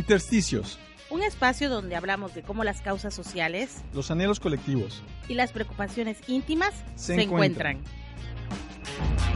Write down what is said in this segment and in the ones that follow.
Intersticios, un espacio donde hablamos de cómo las causas sociales, los anhelos colectivos y las preocupaciones íntimas Se se, encuentran. encuentran.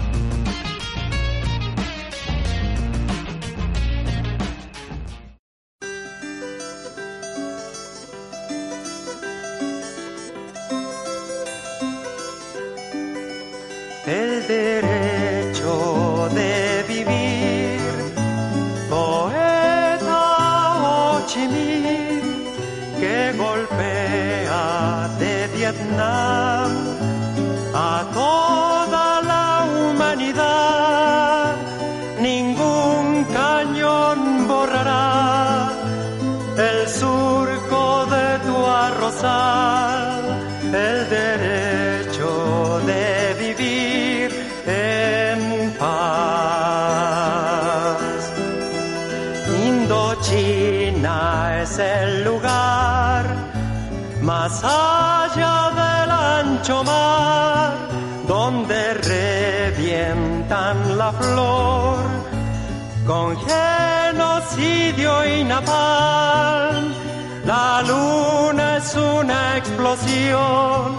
Explosión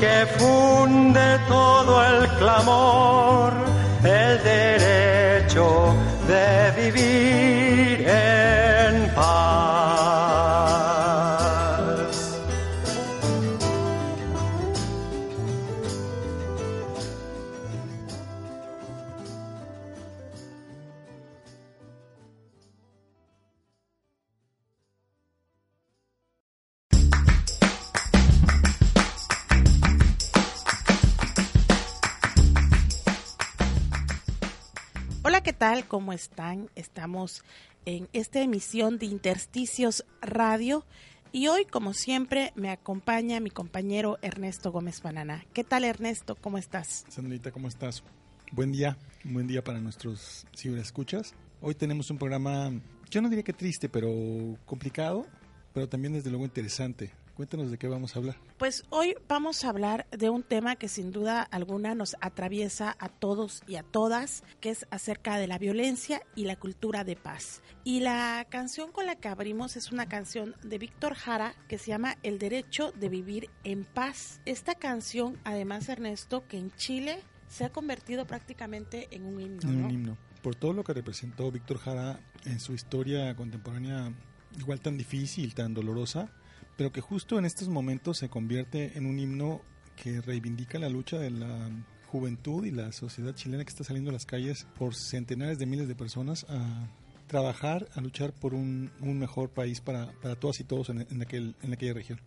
que funde todo el clamor, el derecho de vivir ¿Cómo están? Estamos en esta emisión de Intersticios Radio y hoy, como siempre, me acompaña mi compañero Ernesto Gómez Banana. ¿Qué tal, Ernesto? ¿Cómo estás? Sandrita, ¿cómo estás? Buen día, buen día para nuestros ciberescuchas. Hoy tenemos un programa, yo no diría que triste, pero complicado, pero también desde luego interesante. Cuéntanos de qué vamos a hablar. Pues hoy vamos a hablar de un tema que sin duda alguna nos atraviesa a todos y a todas, que es acerca de la violencia y la cultura de paz. Y la canción con la que abrimos es una canción de Víctor Jara que se llama El derecho de vivir en paz. Esta canción, además Ernesto, que en Chile se ha convertido prácticamente en un himno. En ¿no? un himno. Por todo lo que representó Víctor Jara en su historia contemporánea, igual tan difícil, tan dolorosa, pero que justo en estos momentos se convierte en un himno que reivindica la lucha de la juventud y la sociedad chilena que está saliendo a las calles por centenares de miles de personas a trabajar, a luchar por un, un mejor país para, para todas y todos en, en, aquel, en aquella región.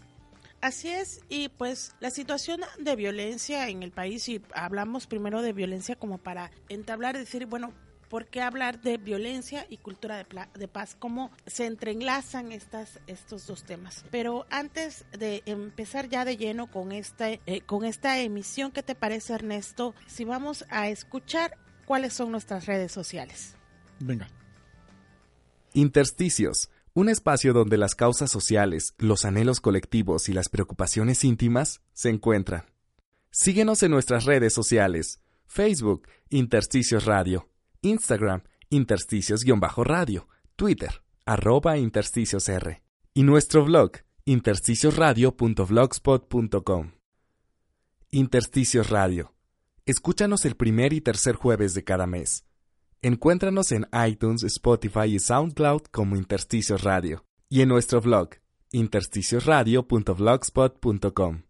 Así es, y pues la situación de violencia en el país, y hablamos primero de violencia como para entablar, decir, bueno, ¿por qué hablar de violencia y cultura de, paz? ¿Cómo se entrelazan estas, estos dos temas? Pero antes de empezar ya de lleno con, esta, eh, con esta emisión, ¿qué te parece Ernesto? Si vamos a escuchar cuáles son nuestras redes sociales. Venga. Intersticios, un espacio donde las causas sociales, los anhelos colectivos y las preocupaciones íntimas se encuentran. Síguenos en nuestras redes sociales, Facebook, Intersticios Radio, Instagram, Intersticios-Radio, Twitter, arroba Intersticios R, y nuestro blog, intersticiosradio.blogspot.com. Intersticios Radio. Escúchanos el primer y tercer jueves de cada mes. Encuéntranos en iTunes, Spotify y SoundCloud como Intersticios Radio y en nuestro blog intersticiosradio.blogspot.com.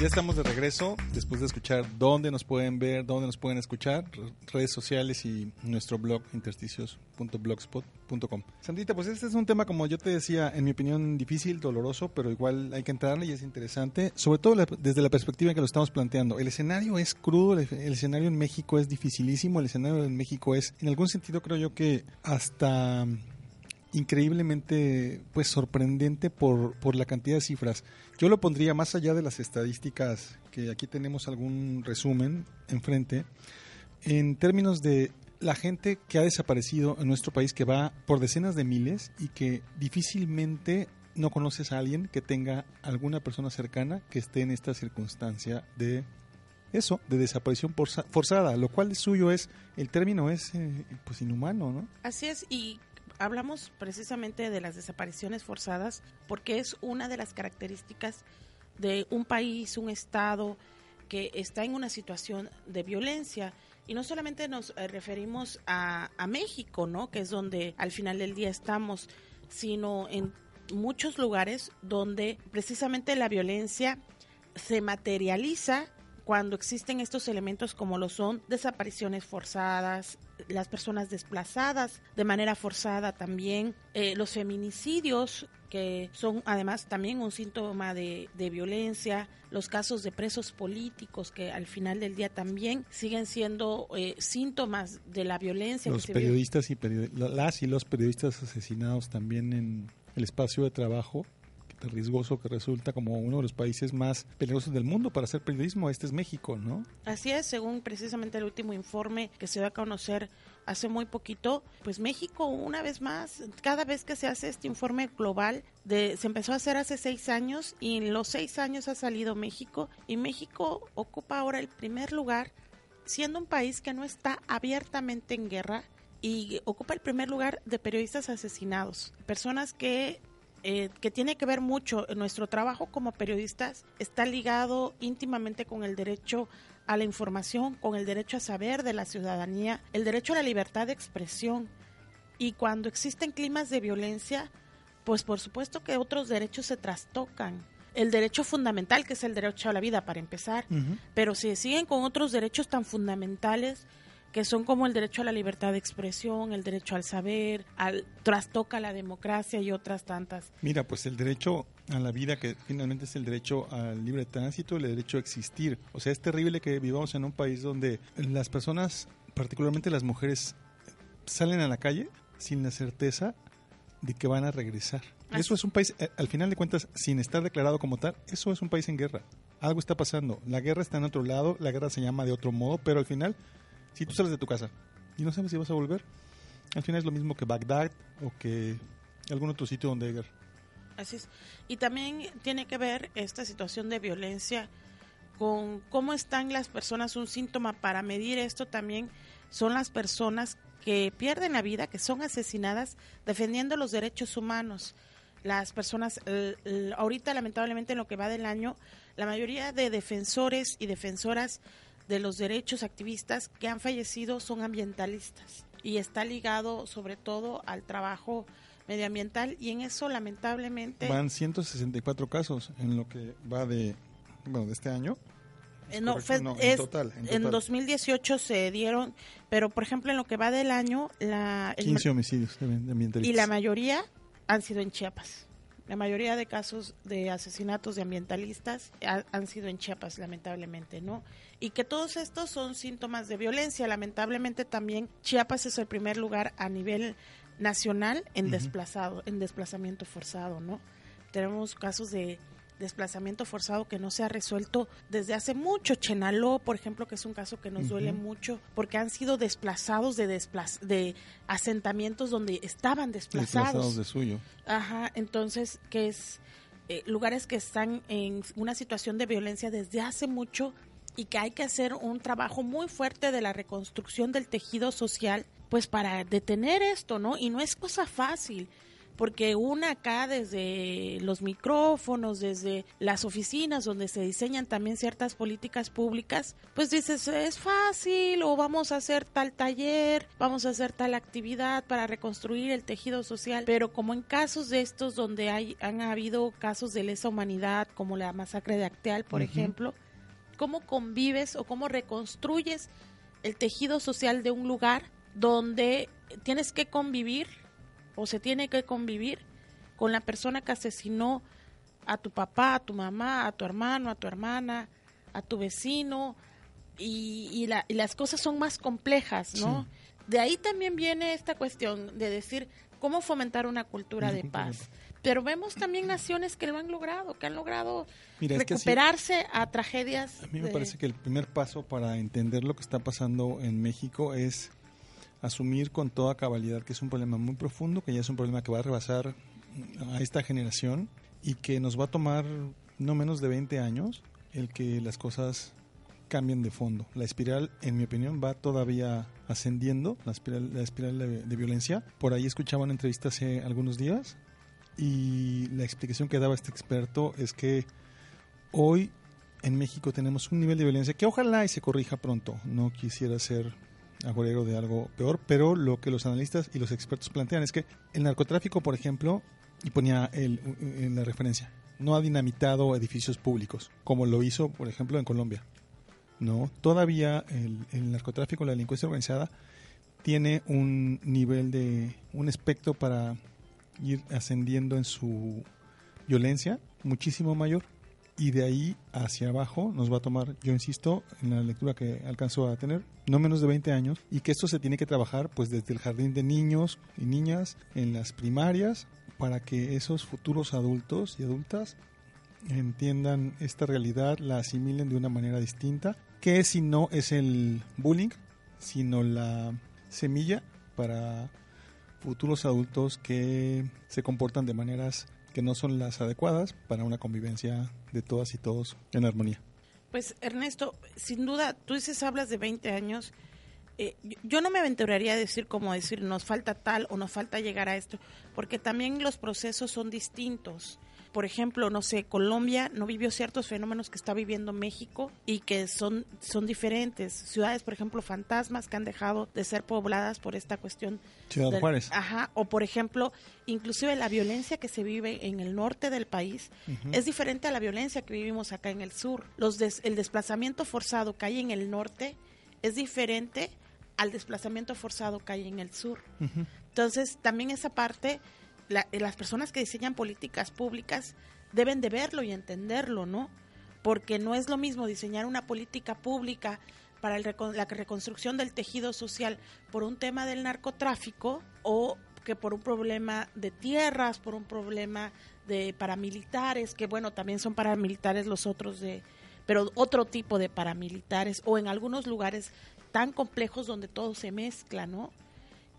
Ya estamos de regreso después de escuchar dónde nos pueden ver, dónde nos pueden escuchar, re- redes sociales y nuestro blog intersticios.blogspot.com. Sandrita, pues este es un tema como yo te decía, en mi opinión difícil, doloroso, pero igual hay que entrarle y es interesante, sobre todo desde la perspectiva en que lo estamos planteando. El escenario es crudo, el escenario en México es dificilísimo, el escenario en México es, en algún sentido creo yo que hasta increíblemente pues sorprendente por, por la cantidad de cifras. Yo lo pondría más allá de las estadísticas, que aquí tenemos algún resumen enfrente, en términos de la gente que ha desaparecido en nuestro país, que va por decenas de miles y que difícilmente no conoces a alguien que tenga alguna persona cercana que esté en esta circunstancia de eso, de desaparición forzada, lo cual suyo es, el término es eh, pues inhumano, ¿no? Así es, y hablamos precisamente de las desapariciones forzadas porque es una de las características de un país, un estado que está en una situación de violencia. Y no solamente nos eh, referimos a, México, ¿no? Que es donde al final del día estamos, sino en muchos lugares donde precisamente la violencia se materializa cuando existen estos elementos como lo son desapariciones forzadas, las personas desplazadas de manera forzada también, eh, los feminicidios que son además también un síntoma de, violencia, los casos de presos políticos que al final del día también siguen siendo eh, síntomas de la violencia. Los periodistas y las y los periodistas asesinados también en el espacio de trabajo riesgoso que resulta como uno de los países más peligrosos del mundo para hacer periodismo. Este es México, ¿no? Así es, según precisamente el último informe que se dio a conocer hace muy poquito, pues México una vez más, cada vez que se hace este informe global, de, se empezó a hacer hace seis años y en los seis años ha salido México y México ocupa ahora el primer lugar siendo un país que no está abiertamente en guerra y ocupa el primer lugar de periodistas asesinados, personas que eh, que tiene que ver mucho, nuestro trabajo como periodistas está ligado íntimamente con el derecho a la información, con el derecho a saber de la ciudadanía, el derecho a la libertad de expresión. Y cuando existen climas de violencia, pues por supuesto que otros derechos se trastocan. El derecho fundamental, que es el derecho a la vida, para empezar, pero si siguen con otros derechos tan fundamentales que son como el derecho a la libertad de expresión, el derecho al saber, al trastoca la democracia y otras tantas. Mira, pues el derecho a la vida, que finalmente es el derecho al libre tránsito, el derecho a existir. O sea, es terrible que vivamos en un país donde las personas, particularmente las mujeres, salen a la calle sin la certeza de que van a regresar. Eso es un país, eh, al final de cuentas, sin estar declarado como tal, eso es un país en guerra. Algo está pasando. La guerra está en otro lado, la guerra se llama de otro modo, pero al final si tú sales de tu casa y no sabes si vas a volver, al final es lo mismo que Bagdad o que algún otro sitio donde guerra. Así es. Y también tiene que ver esta situación de violencia con cómo están las personas. Un síntoma para medir esto también son las personas que pierden la vida, que son asesinadas defendiendo los derechos humanos. Las personas, ahorita lamentablemente en lo que va del año, la mayoría de defensores y defensoras de los derechos activistas que han fallecido son ambientalistas y está ligado sobre todo al trabajo medioambiental y en eso lamentablemente van 164 casos en lo que va de bueno de este año eh, no, en, total, en, 2018 se dieron, pero por ejemplo en lo que va del año, la, 15 homicidios de ambientalistas. Y la mayoría han sido en Chiapas. La mayoría de casos de asesinatos de ambientalistas han sido en Chiapas, lamentablemente, ¿no? Y que todos estos son síntomas de violencia. Lamentablemente también Chiapas es el primer lugar a nivel nacional en desplazado, en desplazamiento forzado, ¿no? Tenemos casos de desplazamiento forzado que no se ha resuelto desde hace mucho. Chenaló, por ejemplo, que es un caso que nos duele mucho porque han sido desplazados de, de asentamientos donde estaban desplazados. Desplazados de suyo. Ajá, entonces, que es eh, lugares que están en una situación de violencia desde hace mucho y que hay que hacer un trabajo muy fuerte de la reconstrucción del tejido social, pues para detener esto, ¿no? Y no es cosa fácil porque una acá desde los micrófonos, desde las oficinas donde se diseñan también ciertas políticas públicas, pues dices, es fácil o vamos a hacer tal taller, vamos a hacer tal actividad para reconstruir el tejido social, pero como en casos de estos donde hay, han habido casos de lesa humanidad, como la masacre de Acteal, por ejemplo, ¿cómo convives o cómo reconstruyes el tejido social de un lugar donde tienes que convivir o se tiene que convivir con la persona que asesinó a tu papá, a tu mamá, a tu hermano, a tu hermana, a tu vecino, y, las cosas son más complejas, ¿no? De ahí también viene esta cuestión de decir cómo fomentar una cultura de paz. Pero vemos también naciones que lo han logrado, que han logrado recuperarse a tragedias. A mí me parece que el primer paso para entender lo que está pasando en México es asumir con toda cabalidad que es un problema muy profundo, que ya es un problema que va a rebasar a esta generación y que nos va a tomar no menos de 20 años el que las cosas cambien de fondo. La espiral, en mi opinión, va todavía ascendiendo, la espiral, la espiral de, de violencia. Por ahí escuchaba una entrevista hace algunos días y la explicación que daba este experto es que hoy en México tenemos un nivel de violencia que ojalá y se corrija pronto. No quisiera ser agorero de algo peor, pero lo que los analistas y los expertos plantean es que el narcotráfico, por ejemplo, y ponía el, en la referencia, no ha dinamitado edificios públicos, como lo hizo, por ejemplo, en Colombia. No, todavía el, el narcotráfico, la delincuencia organizada, tiene un nivel de, un espectro para ir ascendiendo en su violencia muchísimo mayor y de ahí hacia abajo nos va a tomar, yo insisto, en la lectura que alcanzó a tener, no menos de 20 años y que esto se tiene que trabajar pues desde el jardín de niños y niñas, en las primarias, para que esos futuros adultos y adultas entiendan esta realidad, la asimilen de una manera distinta, que si no es el bullying, sino la semilla para futuros adultos que se comportan de maneras que no son las adecuadas para una convivencia de todas y todos en armonía. Pues Ernesto, sin duda, tú dices, hablas de 20 años. Eh, yo no me aventuraría a decir como decir nos falta tal o nos falta llegar a esto, porque también los procesos son distintos por ejemplo, no sé, Colombia no vivió ciertos fenómenos que está viviendo México y que son, son diferentes. Ciudades, por ejemplo, fantasmas que han dejado de ser pobladas por esta cuestión. Ciudad del- Juárez. Ajá, o por ejemplo, inclusive la violencia que se vive en el norte del país es diferente a la violencia que vivimos acá en el sur. Los des- el desplazamiento forzado que hay en el norte es diferente al desplazamiento forzado que hay en el sur. Entonces, también esa parte, la- eh, las personas que diseñan políticas públicas deben de verlo y entenderlo, ¿no? Porque no es lo mismo diseñar una política pública para el la reconstrucción del tejido social por un tema del narcotráfico o que por un problema de tierras, por un problema de paramilitares, que bueno, también son paramilitares los otros de, pero otro tipo de paramilitares, o en algunos lugares tan complejos donde todo se mezcla, ¿no?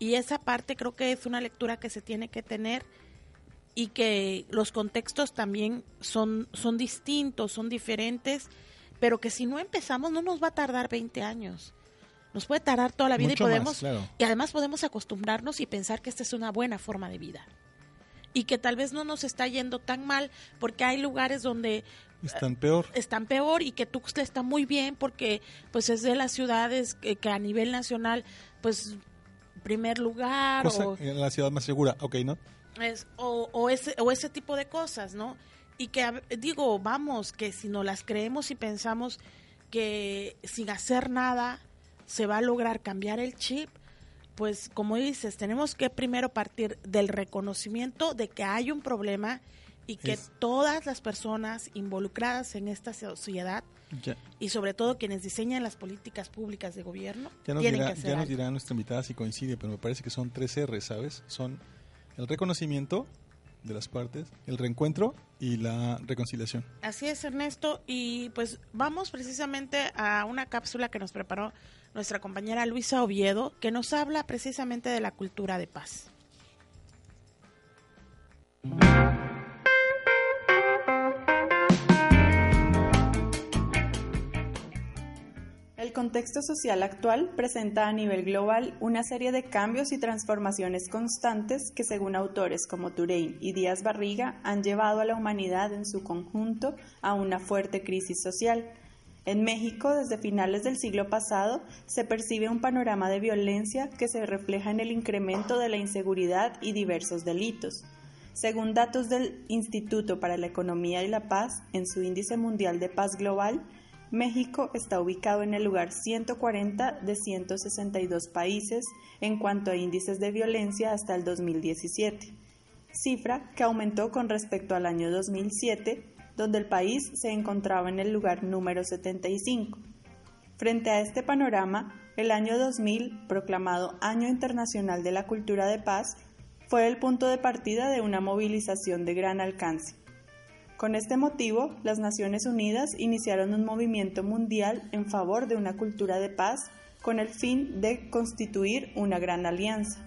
Y esa parte creo que es una lectura que se tiene que tener y que los contextos también son, son distintos, son diferentes, pero que si no empezamos no nos va a tardar 20 años. Nos puede tardar toda la vida Mucho y más, podemos claro. y además podemos acostumbrarnos y pensar que esta es una buena forma de vida. Y que tal vez no nos está yendo tan mal porque hay lugares donde Están peor. están peor y que Tuxtla está muy bien porque pues es de las ciudades que, que a nivel nacional pues primer lugar Cosa, o, en la ciudad más segura, ok, ¿no? es, o, o ese, o ese tipo de cosas, ¿no? Y que digo, vamos, que si no las creemos y pensamos que sin hacer nada se va a lograr cambiar el chip, pues como dices, tenemos que primero partir del reconocimiento de que hay un problema y que Es- todas las personas involucradas en esta sociedad Ya, y sobre todo quienes diseñan las políticas públicas de gobierno ya nos, tienen dirá, que hacer ya nos algo. dirá nuestra invitada si coincide, pero me parece que son tres R, ¿sabes? Son el reconocimiento de las partes, el reencuentro y la reconciliación. Así es, Ernesto. Y pues vamos precisamente a una cápsula que nos preparó nuestra compañera Luisa Oviedo, que nos habla precisamente de la cultura de paz. Contexto social actual presenta a nivel global una serie de cambios y transformaciones constantes que, según autores como Turein y Díaz Barriga, han llevado a la humanidad en su conjunto a una fuerte crisis social. En México, desde finales del siglo pasado, se percibe un panorama de violencia que se refleja en el incremento de la inseguridad y diversos delitos. Según datos del Instituto para la Economía y la Paz, en su índice mundial de paz global, México está ubicado en el lugar 140 de 162 países en cuanto a índices de violencia hasta el 2017, cifra que aumentó con respecto al año 2007, donde el país se encontraba en el lugar número 75. Frente a este panorama, el año 2000, proclamado Año Internacional de la Cultura de Paz, fue el punto de partida de una movilización de gran alcance. Con este motivo, las Naciones Unidas iniciaron un movimiento mundial en favor de una cultura de paz con el fin de constituir una gran alianza.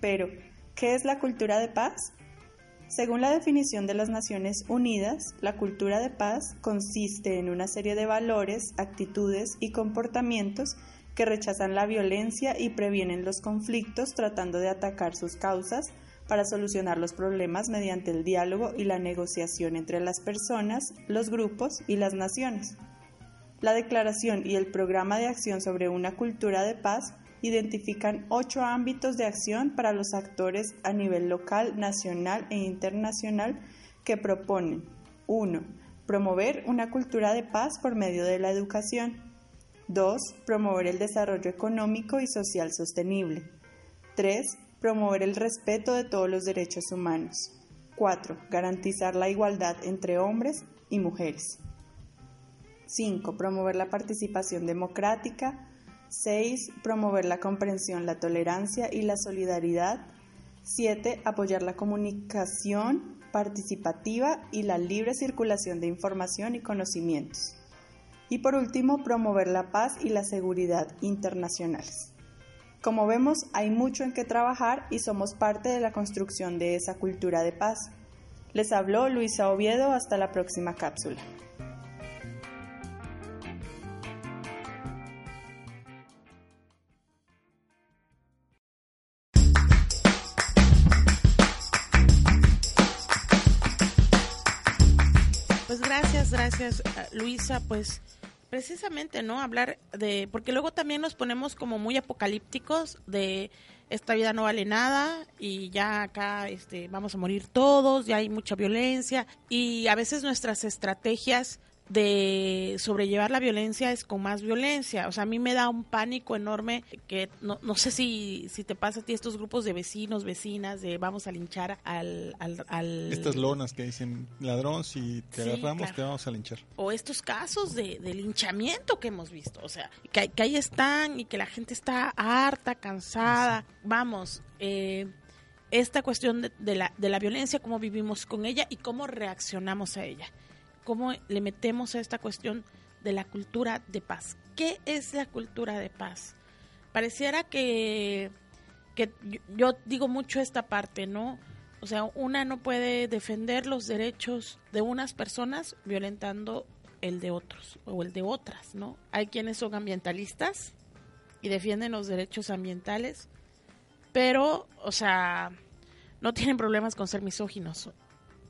Pero, ¿qué es la cultura de paz? Según la definición de las Naciones Unidas, la cultura de paz consiste en una serie de valores, actitudes y comportamientos que rechazan la violencia y previenen los conflictos tratando de atacar sus causas para solucionar los problemas mediante el diálogo y la negociación entre las personas, los grupos y las naciones. La Declaración y el Programa de Acción sobre una Cultura de Paz identifican ocho ámbitos de acción para los actores a nivel local, nacional e internacional que proponen 1. Promover una cultura de paz por medio de la educación. 2. Promover el desarrollo económico y social sostenible. 3. Promover el respeto de todos los derechos humanos. 4. Garantizar la igualdad entre hombres y mujeres. 5. Promover la participación democrática. 6. Promover la comprensión, la tolerancia y la solidaridad. 7. Apoyar la comunicación participativa y la libre circulación de información y conocimientos. Y por último, promover la paz y la seguridad internacionales. Como vemos, hay mucho en que trabajar y somos parte de la construcción de esa cultura de paz. Les habló Luisa Oviedo, hasta la próxima cápsula. Pues gracias, gracias eh, Luisa, pues precisamente, ¿no? Hablar de, porque luego también nos ponemos como muy apocalípticos de esta vida no vale nada y ya acá este, vamos a morir todos, ya hay mucha violencia y a veces nuestras estrategias de sobrellevar la violencia es con más violencia. O sea, a mí me da un pánico enorme que no, no sé si, si te pasa a ti estos grupos de vecinos, vecinas, de vamos a linchar al... al, al- Estas lonas que dicen ladrón, si te Sí, agarramos claro. te vamos a linchar. o estos casos de, de linchamiento que hemos visto, o sea, que, que ahí están y que la gente está harta, cansada. Vamos, eh, esta cuestión de, de la, de la violencia, cómo vivimos con ella y cómo reaccionamos a ella, cómo le metemos a esta cuestión de la cultura de paz. ¿Qué es la cultura de paz? Pareciera que, que yo, digo mucho esta parte, ¿no? O sea, una no puede defender los derechos de unas personas violentando el de otros o el de otras, ¿no? Hay quienes son ambientalistas y defienden los derechos ambientales, pero, o sea, no tienen problemas con ser misóginos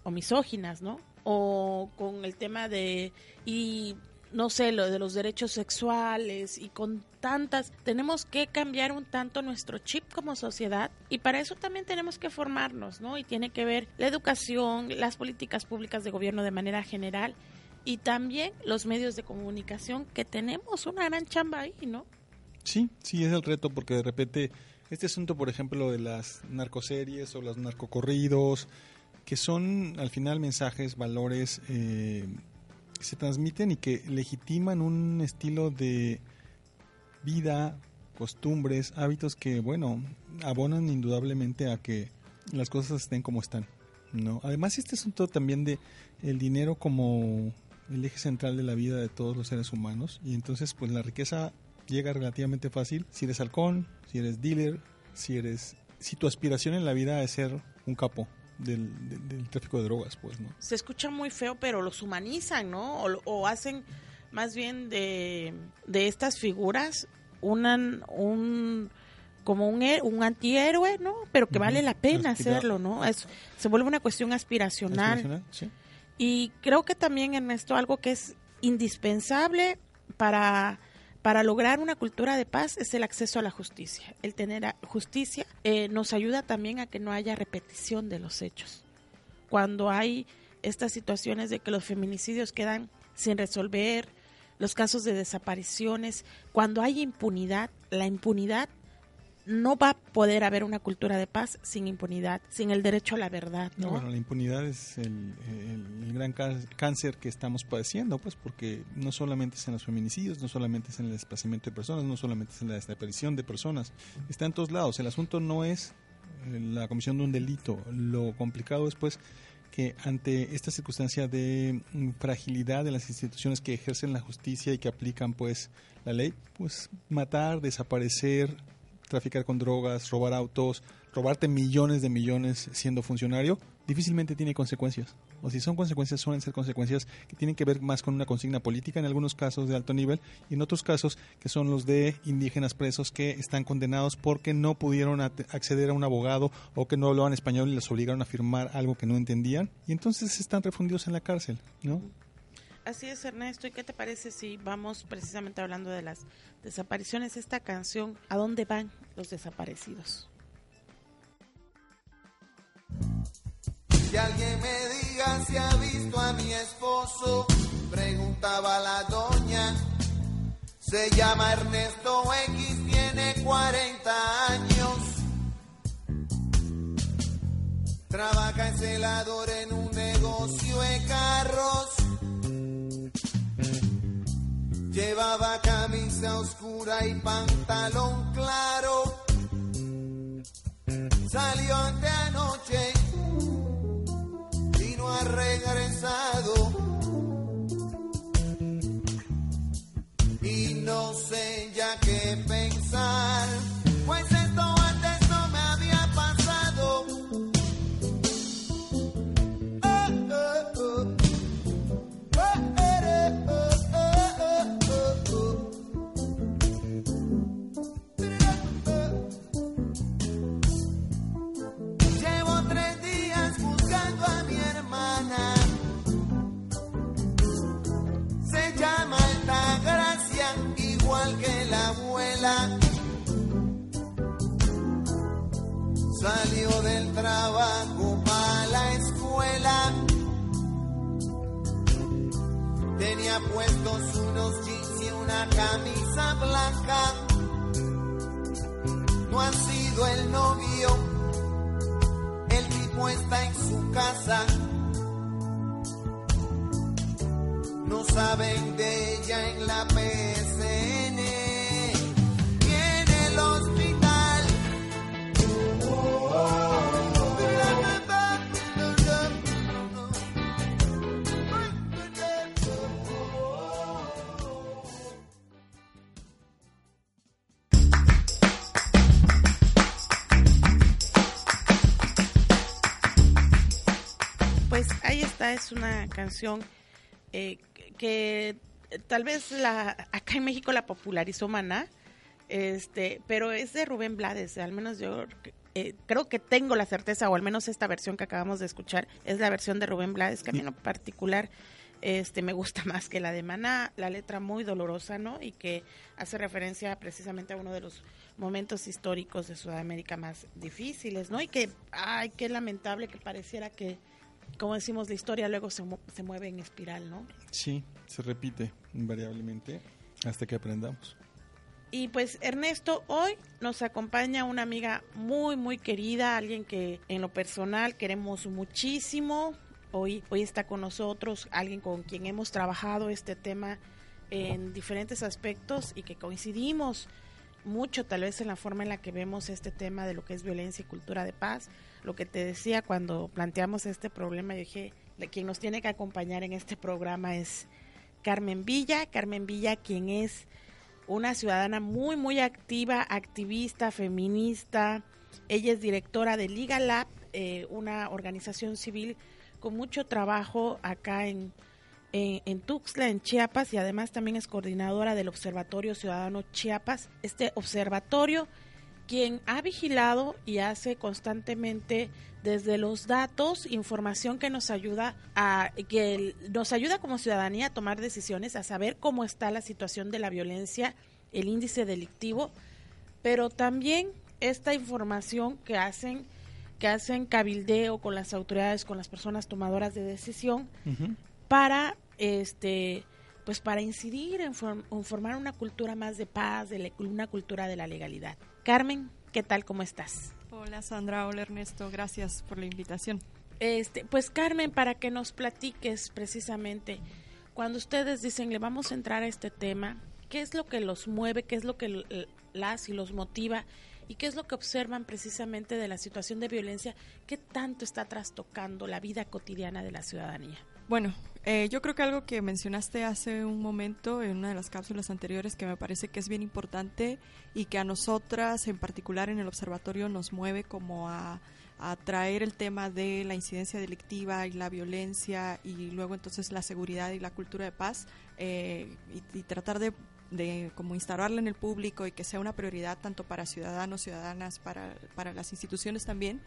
o misóginas, ¿no? O con el tema de y no sé, lo de los derechos sexuales y con tantas, tenemos que cambiar un tanto nuestro chip como sociedad y para eso también tenemos que formarnos, ¿no? Y tiene que ver la educación, las políticas públicas de gobierno de manera general y también los medios de comunicación que tenemos una gran chamba ahí, ¿no? Sí, sí, es el reto porque de repente este asunto, por ejemplo, de las narcoseries o los narcocorridos, que son al final mensajes, valores eh, que se transmiten y que legitiman un estilo de vida, costumbres, hábitos que, bueno, abonan indudablemente a que las cosas estén como están. ¿no? Además, este asunto también de el dinero como el eje central de la vida de todos los seres humanos y entonces pues la riqueza llega relativamente fácil si eres halcón, si eres dealer, si eres si tu aspiración en la vida es ser un capo del, del- del tráfico de drogas, pues, ¿no? se escucha muy feo, pero los humanizan, ¿no? O, o hacen más bien de, de estas figuras una, un como un, un antihéroe, ¿no? Pero que vale la pena hacerlo, ¿no? Es, se vuelve una cuestión aspiracional. ¿Aspiracional? Sí. Y creo que también, Ernesto, algo que es indispensable para, para lograr una cultura de paz es el acceso a la justicia. El tener justicia eh, nos ayuda también a que no haya repetición de los hechos. Cuando hay estas situaciones de que los feminicidios quedan sin resolver, los casos de desapariciones, cuando hay impunidad, la impunidad no va a poder haber una cultura de paz sin impunidad, sin el derecho a la verdad, No, ¿no? bueno, la impunidad es el, gran cá- cáncer que estamos padeciendo, pues, porque no solamente es en los feminicidios, no solamente es en el desplazamiento de personas, no solamente es en la desaparición de personas, está en todos lados. El asunto no es eh, la comisión de un delito, lo complicado es, pues, que ante esta circunstancia de fragilidad de las instituciones que ejercen la justicia y que aplican, pues, la ley, pues, matar, desaparecer, traficar con drogas, robar autos, robarte millones de millones siendo funcionario, difícilmente tiene consecuencias. O si son consecuencias, suelen ser consecuencias que tienen que ver más con una consigna política en algunos casos de alto nivel y en otros casos que son los de indígenas presos que están condenados porque no pudieron acceder a un abogado o que no hablaban español y les obligaron a firmar algo que no entendían y entonces están refundidos en la cárcel, ¿no? Así es, Ernesto. ¿Y qué te parece si vamos precisamente hablando de las desapariciones? Esta canción, ¿A dónde van los desaparecidos? Que alguien me diga si ha visto a mi esposo, preguntaba la doña. Se llama Ernesto X, tiene 40 años. Trabaja en celador en un negocio de carros. Llevaba camisa oscura y pantalón claro. Salió ante anoche y no ha regresado. Salió del trabajo para la escuela. Tenía puestos unos jeans y una camisa blanca. No ha sido el novio. El tipo está en su casa. No saben de ella en la PSN. Está, es una canción eh, que, tal vez la acá en México la popularizó Maná, este, pero es de Rubén Blades, al menos yo eh, creo que tengo la certeza, o al menos esta versión que acabamos de escuchar, es la versión de Rubén Blades, que a mí en particular este, me gusta más que la de Maná, la letra muy dolorosa, ¿no? Y que hace referencia precisamente a uno de los momentos históricos de Sudamérica más difíciles, ¿no? Y que, ay, qué lamentable que pareciera que, como decimos, la historia luego se, se mueve en espiral, ¿no? Sí, se repite invariablemente hasta que aprendamos. Y pues Ernesto, hoy nos acompaña una amiga muy, muy querida, alguien que en lo personal queremos muchísimo. Hoy, hoy está con nosotros alguien con quien hemos trabajado este tema en diferentes aspectos y que coincidimos mucho tal vez en la forma en la que vemos este tema de lo que es violencia y cultura de paz. Lo que te decía cuando planteamos este problema, yo dije, de quien nos tiene que acompañar en este programa es Carmen Villa. Carmen Villa, quien es una ciudadana muy, muy activa, activista, feminista. Ella es directora de Liga Lab, eh, una organización civil con mucho trabajo acá en, en, Tuxtla, en Chiapas, y además también es coordinadora del Observatorio Ciudadano Chiapas. Este observatorio, quien ha vigilado y hace constantemente desde los datos, información que nos ayuda a que nos ayuda como ciudadanía a tomar decisiones, a saber cómo está la situación de la violencia, el índice delictivo, pero también esta información que hacen que hacen cabildeo con las autoridades, con las personas tomadoras de decisión para este pues para incidir en, formar una cultura más de paz, de una cultura de la legalidad. Carmen, ¿qué tal? ¿Cómo estás? Hola Sandra, hola Ernesto, gracias por la invitación. Este, pues Carmen, para que nos platiques precisamente, cuando ustedes dicen le vamos a entrar a este tema, ¿qué es lo que los mueve, qué es lo que las y los motiva y qué es lo que observan precisamente de la situación de violencia que tanto está trastocando la vida cotidiana de la ciudadanía? Bueno, eh, yo creo que algo que mencionaste hace un momento en una de las cápsulas anteriores que me parece que es bien importante y que a nosotras en particular en el observatorio nos mueve como a a traer el tema de la incidencia delictiva y la violencia y luego entonces la seguridad y la cultura de paz eh, y, tratar de, de como instalarla en el público y que sea una prioridad tanto para ciudadanos, ciudadanas, para, para las instituciones también,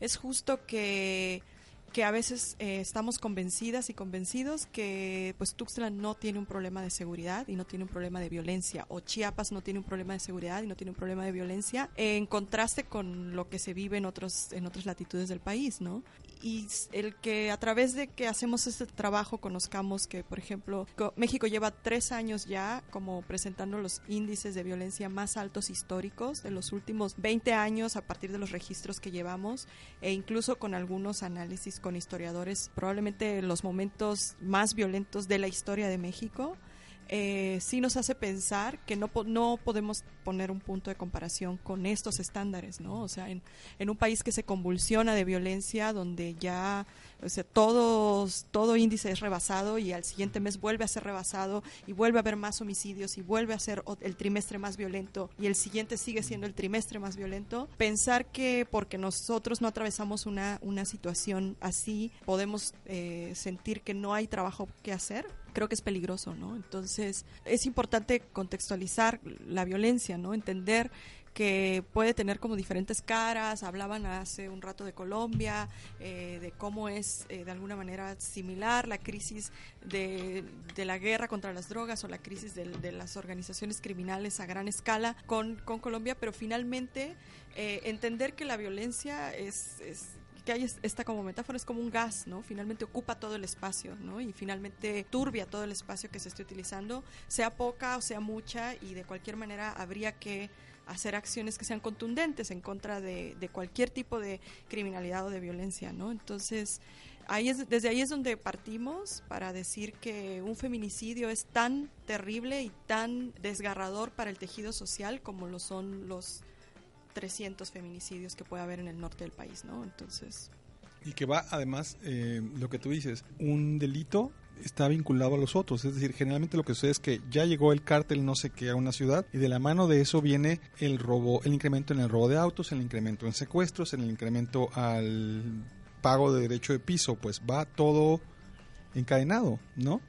es justo que que a veces eh, estamos convencidas y convencidos que pues Tuxtla no tiene un problema de seguridad y no tiene un problema de violencia o Chiapas no tiene un problema de seguridad y no tiene un problema de violencia en contraste con lo que se vive en otros en otras latitudes del país, ¿no? y el que a través de que hacemos este trabajo conozcamos que, por ejemplo, México lleva tres años ya como presentando los índices de violencia más altos históricos de los últimos 20 años a partir de los registros que llevamos e incluso con algunos análisis con historiadores, probablemente los momentos más violentos de la historia de México eh, sí nos hace pensar que no, no podemos poner un punto de comparación con estos estándares, ¿no? O sea, en, en un país que se convulsiona de violencia, donde ya o sea, todos, todo índice es rebasado y al siguiente mes vuelve a ser rebasado y vuelve a haber más homicidios y vuelve a ser el trimestre más violento y el siguiente sigue siendo el trimestre más violento, pensar que porque nosotros no atravesamos una, una situación así, podemos eh, sentir que no hay trabajo que hacer, creo que es peligroso, ¿no? Entonces, es importante contextualizar la violencia, ¿no? Entender que puede tener como diferentes caras. Hablaban hace un rato de Colombia, eh, de cómo es eh, de alguna manera similar la crisis de, la guerra contra las drogas o la crisis de, de las organizaciones criminales a gran escala con, con Colombia, pero finalmente eh, entender que la violencia es, es que hay esta como metáfora es como un gas, ¿no? Finalmente ocupa todo el espacio, ¿no? Y finalmente turbia todo el espacio que se esté utilizando, sea poca o sea mucha, y de cualquier manera habría que hacer acciones que sean contundentes en contra de, cualquier tipo de criminalidad o de violencia, ¿no? Entonces, ahí es, desde ahí es donde partimos para decir que un feminicidio es tan terrible y tan desgarrador para el tejido social como lo son los 300 feminicidios que puede haber en el norte del país, ¿no? Entonces... Y que va, además, eh, lo que tú dices, un delito está vinculado a los otros. Es decir, generalmente lo que sucede es que ya llegó el cártel no sé qué a una ciudad y de la mano de eso viene el robo, el incremento en el robo de autos, el incremento en secuestros, el incremento al pago de derecho de piso, pues va todo encadenado, ¿no?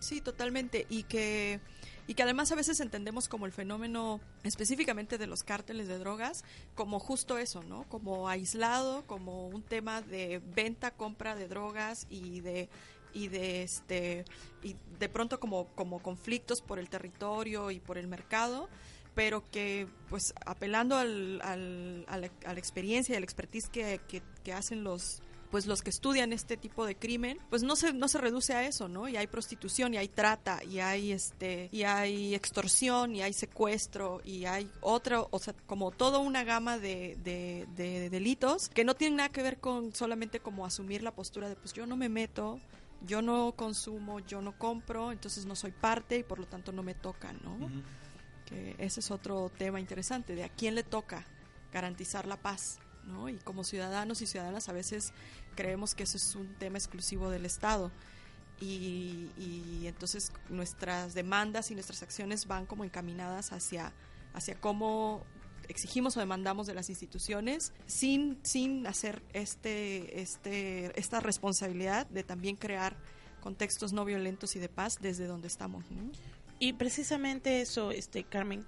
Sí, totalmente. Y que y que además a veces entendemos como el fenómeno específicamente de los cárteles de drogas como justo eso, ¿no? Como aislado, como un tema de venta, compra de drogas y de y de este y de pronto como como conflictos por el territorio y por el mercado pero que pues apelando al, al, a, la, experiencia y a la expertise que, que, hacen los pues los que estudian este tipo de crimen, pues no se, no se reduce a eso, ¿no? Y hay prostitución, y hay trata, y hay este, y hay extorsión, y hay secuestro, y hay otro, o sea, como toda una gama de, de delitos que no tienen nada que ver con solamente como asumir la postura de pues yo no me meto, yo no consumo, yo no compro, entonces no soy parte y por lo tanto no me toca, ¿no? Uh -huh. Que ese es otro tema interesante, de a quién le toca garantizar la paz, ¿no? Y como ciudadanos y ciudadanas a veces creemos que eso es un tema exclusivo del Estado. Y, y entonces nuestras demandas y nuestras acciones van como encaminadas hacia, hacia cómo exigimos o demandamos de las instituciones sin, sin hacer este, este, esta responsabilidad de también crear contextos no violentos y de paz desde donde estamos. Y precisamente eso, este Carmen,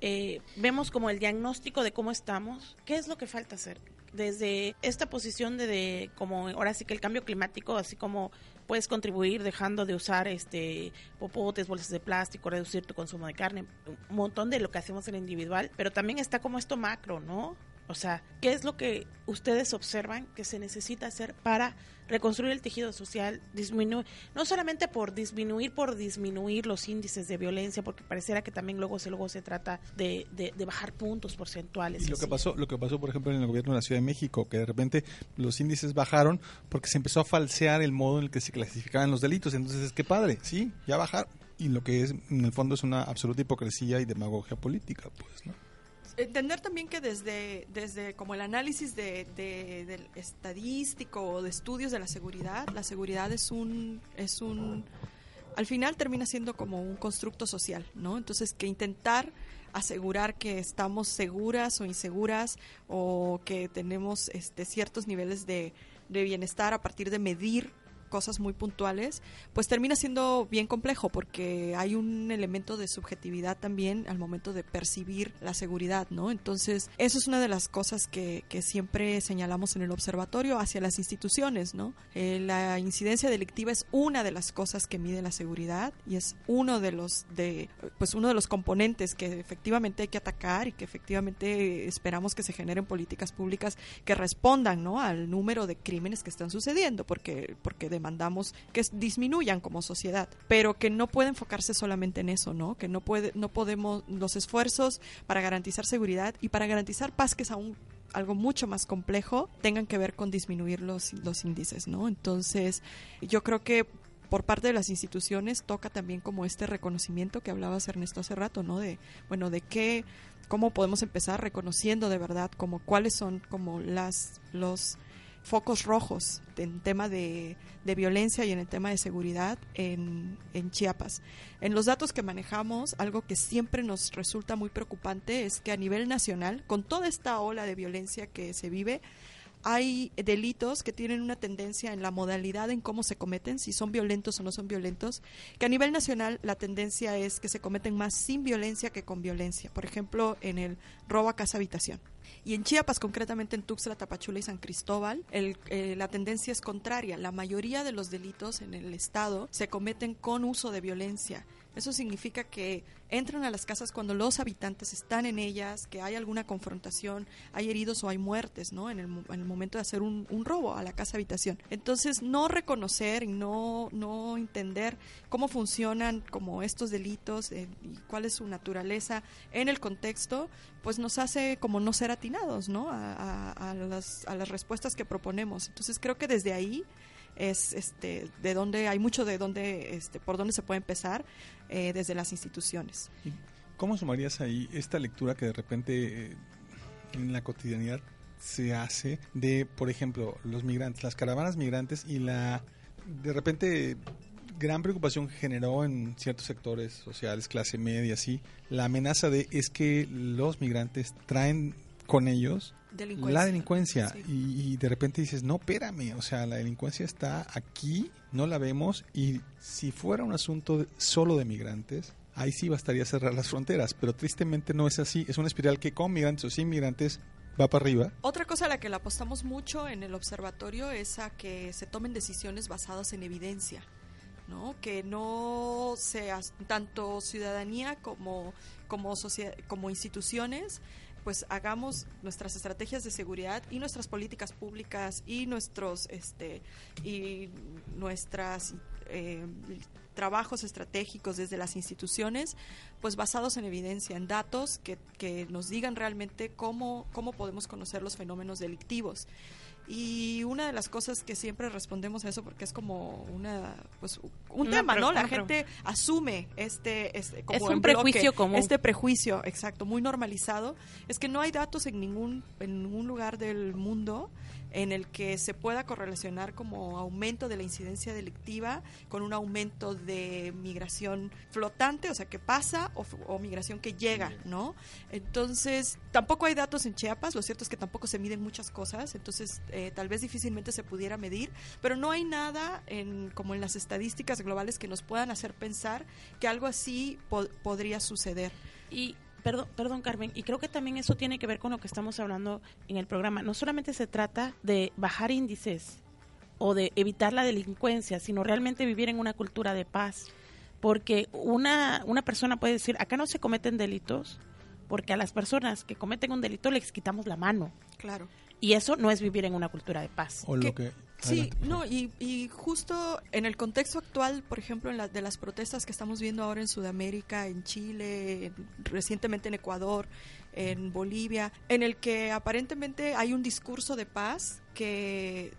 eh, vemos como el diagnóstico de cómo estamos, qué es lo que falta hacer. Desde esta posición de, de como ahora sí que el cambio climático, así como puedes contribuir dejando de usar este popotes, bolsas de plástico, reducir tu consumo de carne, un montón de lo que hacemos en el individual, pero también está como esto macro, ¿no? O sea, ¿qué es lo que ustedes observan que se necesita hacer para reconstruir el tejido social, disminuir, no solamente por disminuir, por disminuir los índices de violencia, porque pareciera que también luego se, luego se trata de, de, de bajar puntos porcentuales. Y lo que pasó, lo que pasó, por ejemplo, en el gobierno de la Ciudad de México, que de repente los índices bajaron porque se empezó a falsear el modo en el que se clasificaban los delitos. Entonces, es que padre, sí, ya bajaron. Y lo que es, en el fondo, es una absoluta hipocresía y demagogia política, pues, ¿no? Entender también que desde, desde como el análisis de, de, del estadístico o de estudios de la seguridad, la seguridad es un, es un al final termina siendo como un constructo social, ¿no? Entonces, que intentar asegurar que estamos seguras o inseguras o que tenemos este, ciertos niveles de, de bienestar a partir de medir cosas muy puntuales, pues termina siendo bien complejo porque hay un elemento de subjetividad también al momento de percibir la seguridad, ¿no? Entonces, eso es una de las cosas que, que siempre señalamos en el observatorio hacia las instituciones, ¿no? Eh, la incidencia delictiva es una de las cosas que mide la seguridad y es uno de los de pues uno de los componentes que efectivamente hay que atacar y que efectivamente esperamos que se generen políticas públicas que respondan, ¿no? al número de crímenes que están sucediendo, porque porque de demandamos que disminuyan como sociedad, pero que no puede enfocarse solamente en eso, ¿no? Que no puede, no podemos los esfuerzos para garantizar seguridad y para garantizar paz, que es aún algo mucho más complejo, tengan que ver con disminuir los, los índices, ¿no? Entonces, yo creo que por parte de las instituciones toca también como este reconocimiento que hablabas Ernesto hace rato, ¿no? De, bueno, de qué, cómo podemos empezar reconociendo de verdad como cuáles son como las, los focos rojos en tema de, de, violencia y en el tema de seguridad en, en, Chiapas. En los datos que manejamos, algo que siempre nos resulta muy preocupante es que a nivel nacional, con toda esta ola de violencia que se vive, hay delitos que tienen una tendencia en la modalidad en cómo se cometen, si son violentos o no son violentos, que a nivel nacional la tendencia es que se cometen más sin violencia que con violencia. Por ejemplo, en el robo a casa habitación. Y en Chiapas, concretamente en Tuxtla, Tapachula y San Cristóbal, eh, la tendencia es contraria. La mayoría de los delitos en el Estado se cometen con uso de violencia. Eso significa que entran a las casas cuando los habitantes están en ellas, que hay alguna confrontación, hay heridos o hay muertes, ¿no? En el, en el momento de hacer un, robo a la casa habitación. Entonces, no reconocer y no, no entender cómo funcionan como estos delitos eh, y cuál es su naturaleza en el contexto, pues nos hace como no ser atinados, ¿no? A, a, las, a las respuestas que proponemos. Entonces, creo que desde ahí es este de donde hay mucho de dónde este por dónde se puede empezar eh, desde las instituciones. ¿Cómo sumarías ahí esta lectura que de repente eh, en la cotidianidad se hace de, por ejemplo, los migrantes, las caravanas migrantes y la de repente gran preocupación generó en ciertos sectores sociales, clase media, así, la amenaza de es que los migrantes traen con ellos la delincuencia. Y, y, de repente dices, no, espérame, o sea, la delincuencia está aquí, no la vemos, y si fuera un asunto solo de migrantes, ahí sí bastaría cerrar las fronteras, pero tristemente no es así, es una espiral que con migrantes o sin migrantes va para arriba. Otra cosa a la que le apostamos mucho en el observatorio es a que se tomen decisiones basadas en evidencia. ¿no? que no sea tanto ciudadanía como como como instituciones pues hagamos nuestras estrategias de seguridad y nuestras políticas públicas y nuestros este y nuestras eh, trabajos estratégicos desde las instituciones, pues basados en evidencia, en datos que, que nos digan realmente cómo, cómo podemos conocer los fenómenos delictivos. Y una de las cosas que siempre respondemos a eso, porque es como una, pues, un tema, ¿no? La gente asume este, este como es un prejuicio común. Este prejuicio, exacto, muy normalizado. Es que no hay datos en ningún, en ningún lugar del mundo en el que se pueda correlacionar como aumento de la incidencia delictiva con un aumento de migración flotante, o sea, que pasa, o, migración que llega, ¿no? Entonces, tampoco hay datos en Chiapas, lo cierto es que tampoco se miden muchas cosas, entonces eh, tal vez difícilmente se pudiera medir, pero no hay nada en, como en las estadísticas globales que nos puedan hacer pensar que algo así podría suceder. Y Perdón, perdón, Carmen, y creo que también eso tiene que ver con lo que estamos hablando en el programa. No solamente se trata de bajar índices o de evitar la delincuencia, sino realmente vivir en una cultura de paz. Porque una, una persona puede decir, acá no se cometen delitos, porque a las personas que cometen un delito les quitamos la mano. Claro. Y eso no es vivir en una cultura de paz. O lo que, Sí, no, y, y, justo en el contexto actual, por ejemplo, en la, de las protestas que estamos viendo ahora en Sudamérica, en Chile, recientemente en Ecuador, en Bolivia, en el que aparentemente hay un discurso de paz que,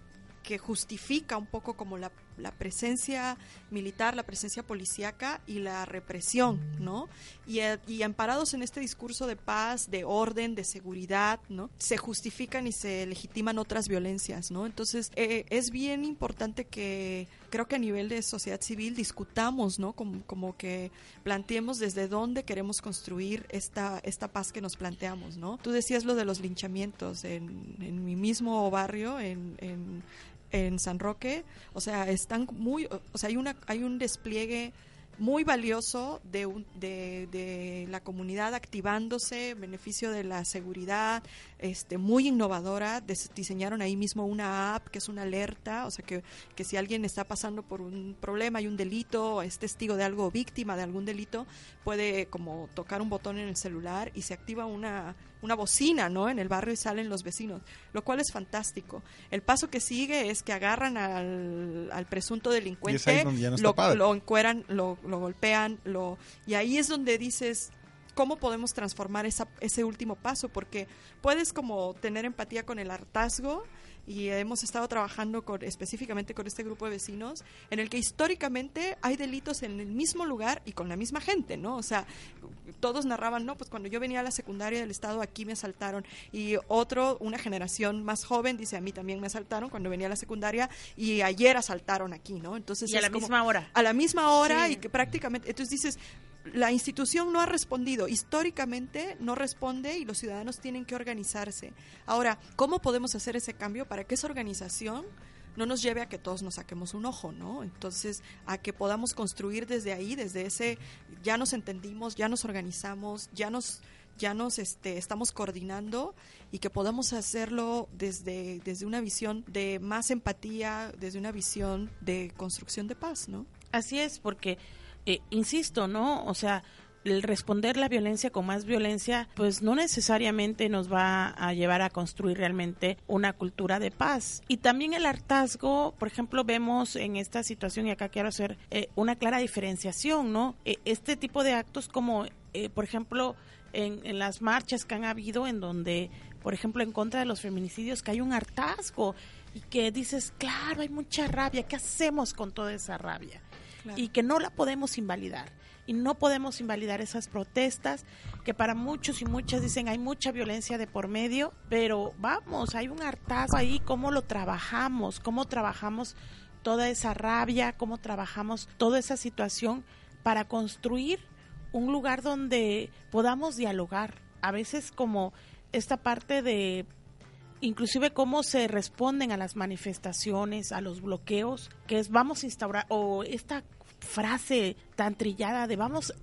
que justifica un poco como la la presencia militar, la presencia policíaca y la represión, ¿no? Y, eh, y, amparados en este discurso de paz, de orden, de seguridad, ¿no? Se justifican y se legitiman otras violencias, ¿no? Entonces, eh, es bien importante que creo que a nivel de sociedad civil discutamos, ¿no? Como, como que planteemos desde dónde queremos construir esta, esta paz que nos planteamos, ¿no? Tú decías lo de los linchamientos en, en mi mismo barrio, en, en, en San Roque, o sea, están muy, o sea, hay, una, hay un despliegue muy valioso de, un, de, la comunidad activándose en beneficio de la seguridad, este, muy innovadora. diseñaron ahí mismo una app que es una alerta, o sea que, que si alguien está pasando por un problema, hay un delito, es testigo de algo, víctima de algún delito, puede como tocar un botón en el celular y se activa una, una bocina, ¿no? En el barrio y salen los vecinos, lo cual es fantástico. El paso que sigue es que agarran al, al presunto delincuente, lo, lo, encueran, lo, lo golpean, lo y ahí es donde dices cómo podemos transformar esa, ese último paso, porque puedes como tener empatía con el hartazgo y hemos estado trabajando con, específicamente con este grupo de vecinos en el que históricamente hay delitos en el mismo lugar y con la misma gente, ¿no? O sea, todos narraban, no, pues cuando yo venía a la secundaria del estado aquí me asaltaron y otro, una generación más joven dice, a mí también me asaltaron cuando venía a la secundaria y ayer asaltaron aquí, ¿no? Entonces y a la misma hora. A la misma hora y que prácticamente, entonces dices, la institución no ha respondido, históricamente no responde y los ciudadanos tienen que organizarse. Ahora, ¿cómo podemos hacer ese cambio para que esa organización no nos lleve a que todos nos saquemos un ojo, ¿no? Entonces, a que podamos construir desde ahí, desde ese, ya nos entendimos, ya nos organizamos, ya nos, ya nos este, estamos coordinando y que podamos hacerlo desde, desde una visión de más empatía, desde una visión de construcción de paz, ¿no? Así es, porque eh, insisto, ¿no? O sea, el responder la violencia con más violencia, pues no necesariamente nos va a llevar a construir realmente una cultura de paz. Y también el hartazgo, por ejemplo, vemos en esta situación, y acá quiero hacer eh, una clara diferenciación, ¿no? Eh, este tipo de actos como, por ejemplo, en, en, las marchas que han habido en donde, por ejemplo, en contra de los feminicidios, que hay un hartazgo y que dices, claro, hay mucha rabia, ¿qué hacemos con toda esa rabia? Y que no la podemos invalidar. Y no podemos invalidar esas protestas que para muchos y muchas dicen hay mucha violencia de por medio, pero vamos, hay un hartazgo ahí, cómo lo trabajamos, cómo trabajamos toda esa rabia, cómo trabajamos toda esa situación para construir un lugar donde podamos dialogar. A veces como esta parte de inclusive cómo se responden a las manifestaciones, a los bloqueos, que es vamos a instaurar, o esta frase tan trillada de vamos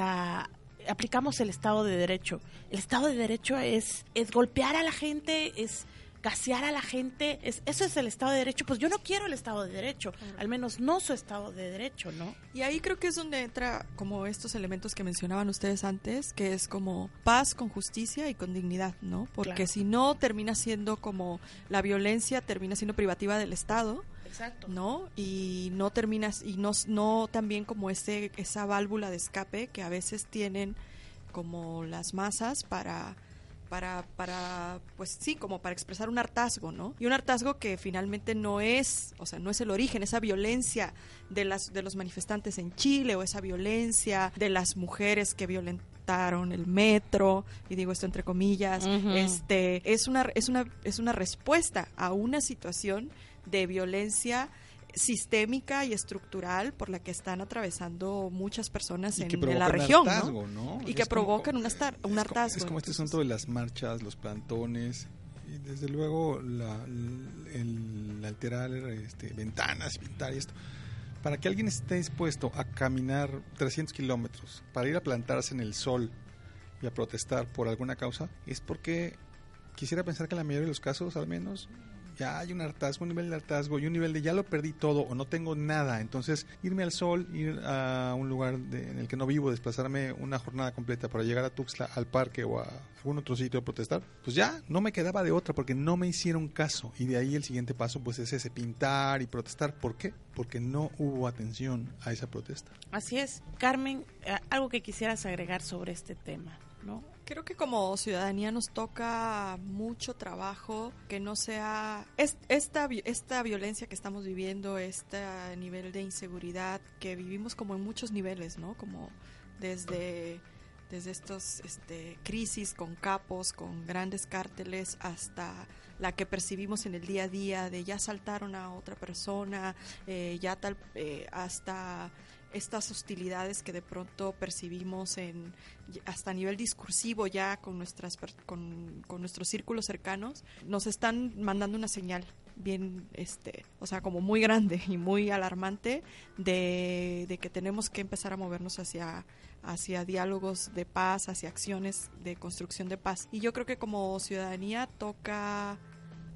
a, aplicamos el Estado de Derecho. El Estado de Derecho es, es golpear a la gente, es gasear a la gente, es, eso es el Estado de Derecho, pues yo no quiero el Estado de Derecho, al menos no su Estado de Derecho, ¿no? Y ahí creo que es donde entra como estos elementos que mencionaban ustedes antes, que es como paz con justicia y con dignidad, ¿no? Porque si no termina siendo como la violencia termina siendo privativa del Estado, Exacto. ¿no? Y no terminas, y no, no también como ese, esa válvula de escape que a veces tienen como las masas para para, para, pues sí, como para expresar un hartazgo, ¿no? Y un hartazgo que finalmente no es, o sea, no es el origen, esa violencia de, las, de los manifestantes en Chile o esa violencia de las mujeres que violentaron el metro, y digo esto entre comillas, este, es una, es una, es una respuesta a una situación de violencia sistémica y estructural por la que están atravesando muchas personas en, la región y que provocan un, un hartazgo. Es como este asunto de las marchas, los plantones y desde luego la, el, alterar este, ventanas, pintar y esto. Para que alguien esté dispuesto a caminar 300 kilómetros para ir a plantarse en el sol y a protestar por alguna causa, es porque quisiera pensar que en la mayoría de los casos, al menos, ya hay un hartazgo, un nivel de hartazgo y un nivel de ya lo perdí todo o no tengo nada. Entonces, irme al sol, ir a un lugar en el que no vivo, desplazarme una jornada completa para llegar a Tuxtla, al parque o a algún otro sitio a protestar, pues ya no me quedaba de otra porque no me hicieron caso. Y de ahí el siguiente paso, pues es ese pintar y protestar. ¿Por qué? Porque no hubo atención a esa protesta. Así es. Carmen, eh, algo que quisieras agregar sobre este tema. ¿no? Creo que como ciudadanía nos toca mucho trabajo que no sea esta esta violencia que estamos viviendo, este nivel de inseguridad que vivimos como en muchos niveles, ¿no? Como desde desde estos este, crisis con capos, con grandes cárteles, hasta la que percibimos en el día a día de ya saltaron a otra persona, eh, ya tal, eh, hasta estas hostilidades que de pronto percibimos en hasta a nivel discursivo ya con nuestras con, con nuestros círculos cercanos nos están mandando una señal bien este o sea como muy grande y muy alarmante de, de que tenemos que empezar a movernos hacia hacia diálogos de paz hacia acciones de construcción de paz. Y yo creo que como ciudadanía toca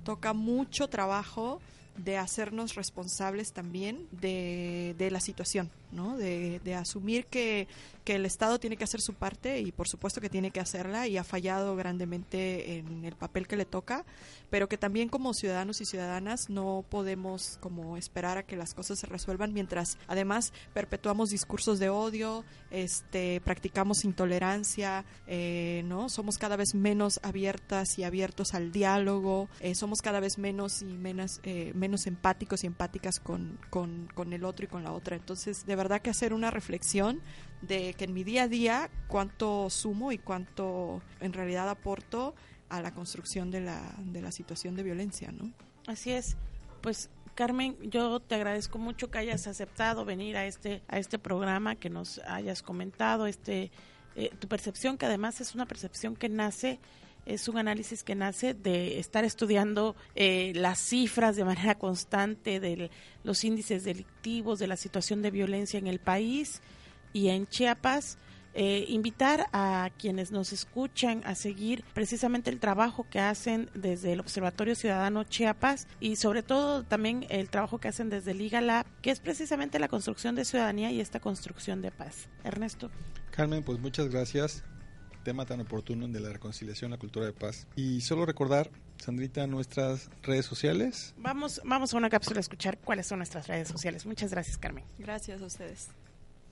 toca mucho trabajo de hacernos responsables también de, de la situación, ¿no? De, de asumir que, que, el Estado tiene que hacer su parte y por supuesto que tiene que hacerla y ha fallado grandemente en el papel que le toca, pero que también como ciudadanos y ciudadanas no podemos como esperar a que las cosas se resuelvan mientras además perpetuamos discursos de odio, este, practicamos intolerancia, eh, ¿no? Somos cada vez menos abiertas y abiertos al diálogo, eh, somos cada vez menos y menos, eh, menos empáticos y empáticas con, con, con el otro y con la otra. Entonces, de verdad que hacer una reflexión de que en mi día a día cuánto sumo y cuánto en realidad aporto a la construcción de la, de la situación de violencia, ¿no? Así es. Pues Carmen, yo te agradezco mucho que hayas aceptado venir a este a este programa, que nos hayas comentado este eh, tu percepción, que además es una percepción que nace es un análisis que nace de estar estudiando eh, las cifras de manera constante de los índices delictivos, de la situación de violencia en el país y en Chiapas eh, invitar a quienes nos escuchan a seguir precisamente el trabajo que hacen desde el Observatorio Ciudadano Chiapas y sobre todo también el trabajo que hacen desde Liga Lab, que es precisamente la construcción de ciudadanía y esta construcción de paz. Ernesto. Carmen, pues muchas gracias. Tema tan oportuno de la reconciliación, la cultura de paz. Y solo recordar, Sandrita, nuestras redes sociales. Vamos, vamos a una cápsula a escuchar cuáles son nuestras redes sociales. Muchas gracias, Carmen. Gracias a ustedes.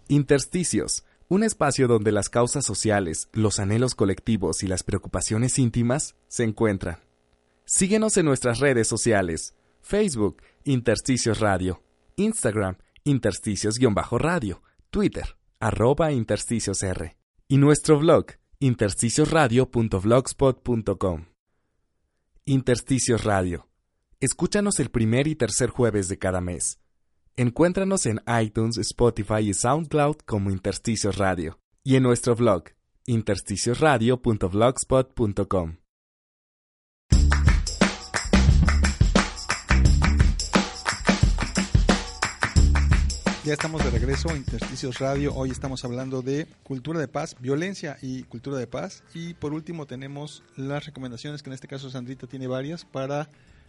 Intersticios un espacio donde las causas sociales, los anhelos colectivos y las preocupaciones íntimas se encuentran. Síguenos en nuestras redes sociales, Facebook, Intersticios Radio, Instagram, Intersticios-Radio, Twitter, arroba Intersticios R, y nuestro blog, intersticiosradio.blogspot.com. Intersticios Radio. Escúchanos el primer y tercer jueves de cada mes. Encuéntranos en iTunes, Spotify y SoundCloud como Intersticios Radio y en nuestro blog intersticiosradio.blogspot.com. Ya estamos de regreso Intersticios Radio. Hoy estamos hablando de cultura de paz, violencia y cultura de paz. Y por último tenemos las recomendaciones, que en este caso Sandrita tiene varias para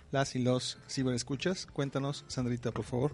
las y los ciberescuchas. Cuéntanos, Sandrita, por favor.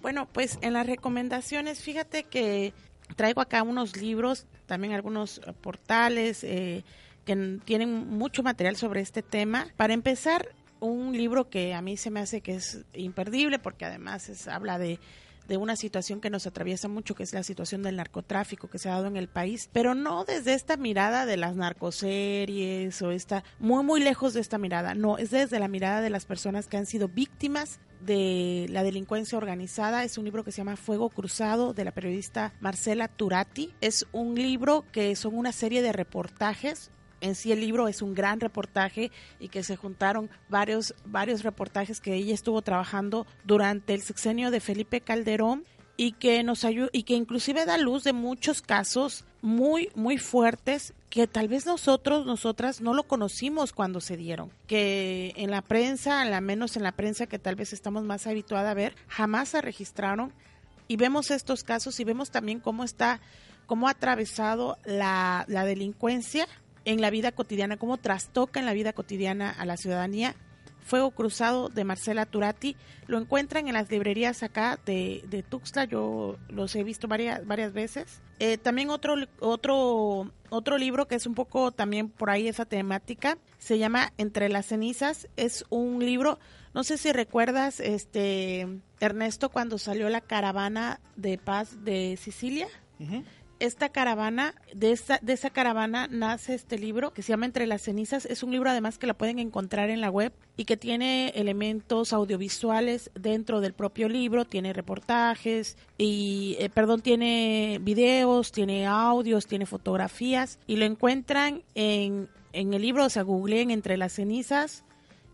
Bueno, pues en las recomendaciones, fíjate que traigo acá unos libros, también algunos portales eh, que tienen mucho material sobre este tema. Para empezar, un libro que a mí se me hace que es imperdible porque además es, habla de de una situación que nos atraviesa mucho, que es la situación del narcotráfico que se ha dado en el país, pero no desde esta mirada de las narcoseries o esta, muy, muy lejos de esta mirada, no, es desde la mirada de las personas que han sido víctimas de la delincuencia organizada. Es un libro que se llama Fuego Cruzado de la periodista Marcela Turati. Es un libro que son una serie de reportajes en sí el libro es un gran reportaje y que se juntaron varios, varios reportajes que ella estuvo trabajando durante el sexenio de Felipe Calderón y que nos ayuda y que inclusive da luz de muchos casos muy muy fuertes que tal vez nosotros nosotras no lo conocimos cuando se dieron que en la prensa al menos en la prensa que tal vez estamos más habituada a ver jamás se registraron. Y vemos estos casos y vemos también cómo está cómo ha atravesado la, la delincuencia en la vida cotidiana, cómo trastoca en la vida cotidiana a la ciudadanía. Fuego Cruzado de Marcela Turati. Lo encuentran en las librerías acá de, de Tuxtla, yo los he visto varias, varias veces. Eh, también otro, otro, otro libro que es un poco también por ahí esa temática, se llama Entre las cenizas. Es un libro, no sé si recuerdas, este Ernesto, cuando salió la caravana de paz de Sicilia esta caravana, de esa, de esa caravana nace este libro que se llama Entre las cenizas. Es un libro además que la pueden encontrar en la web y que tiene elementos audiovisuales dentro del propio libro, tiene reportajes y, eh, perdón, tiene videos, tiene audios, tiene fotografías y lo encuentran en, en el libro, o sea, googleen Entre las cenizas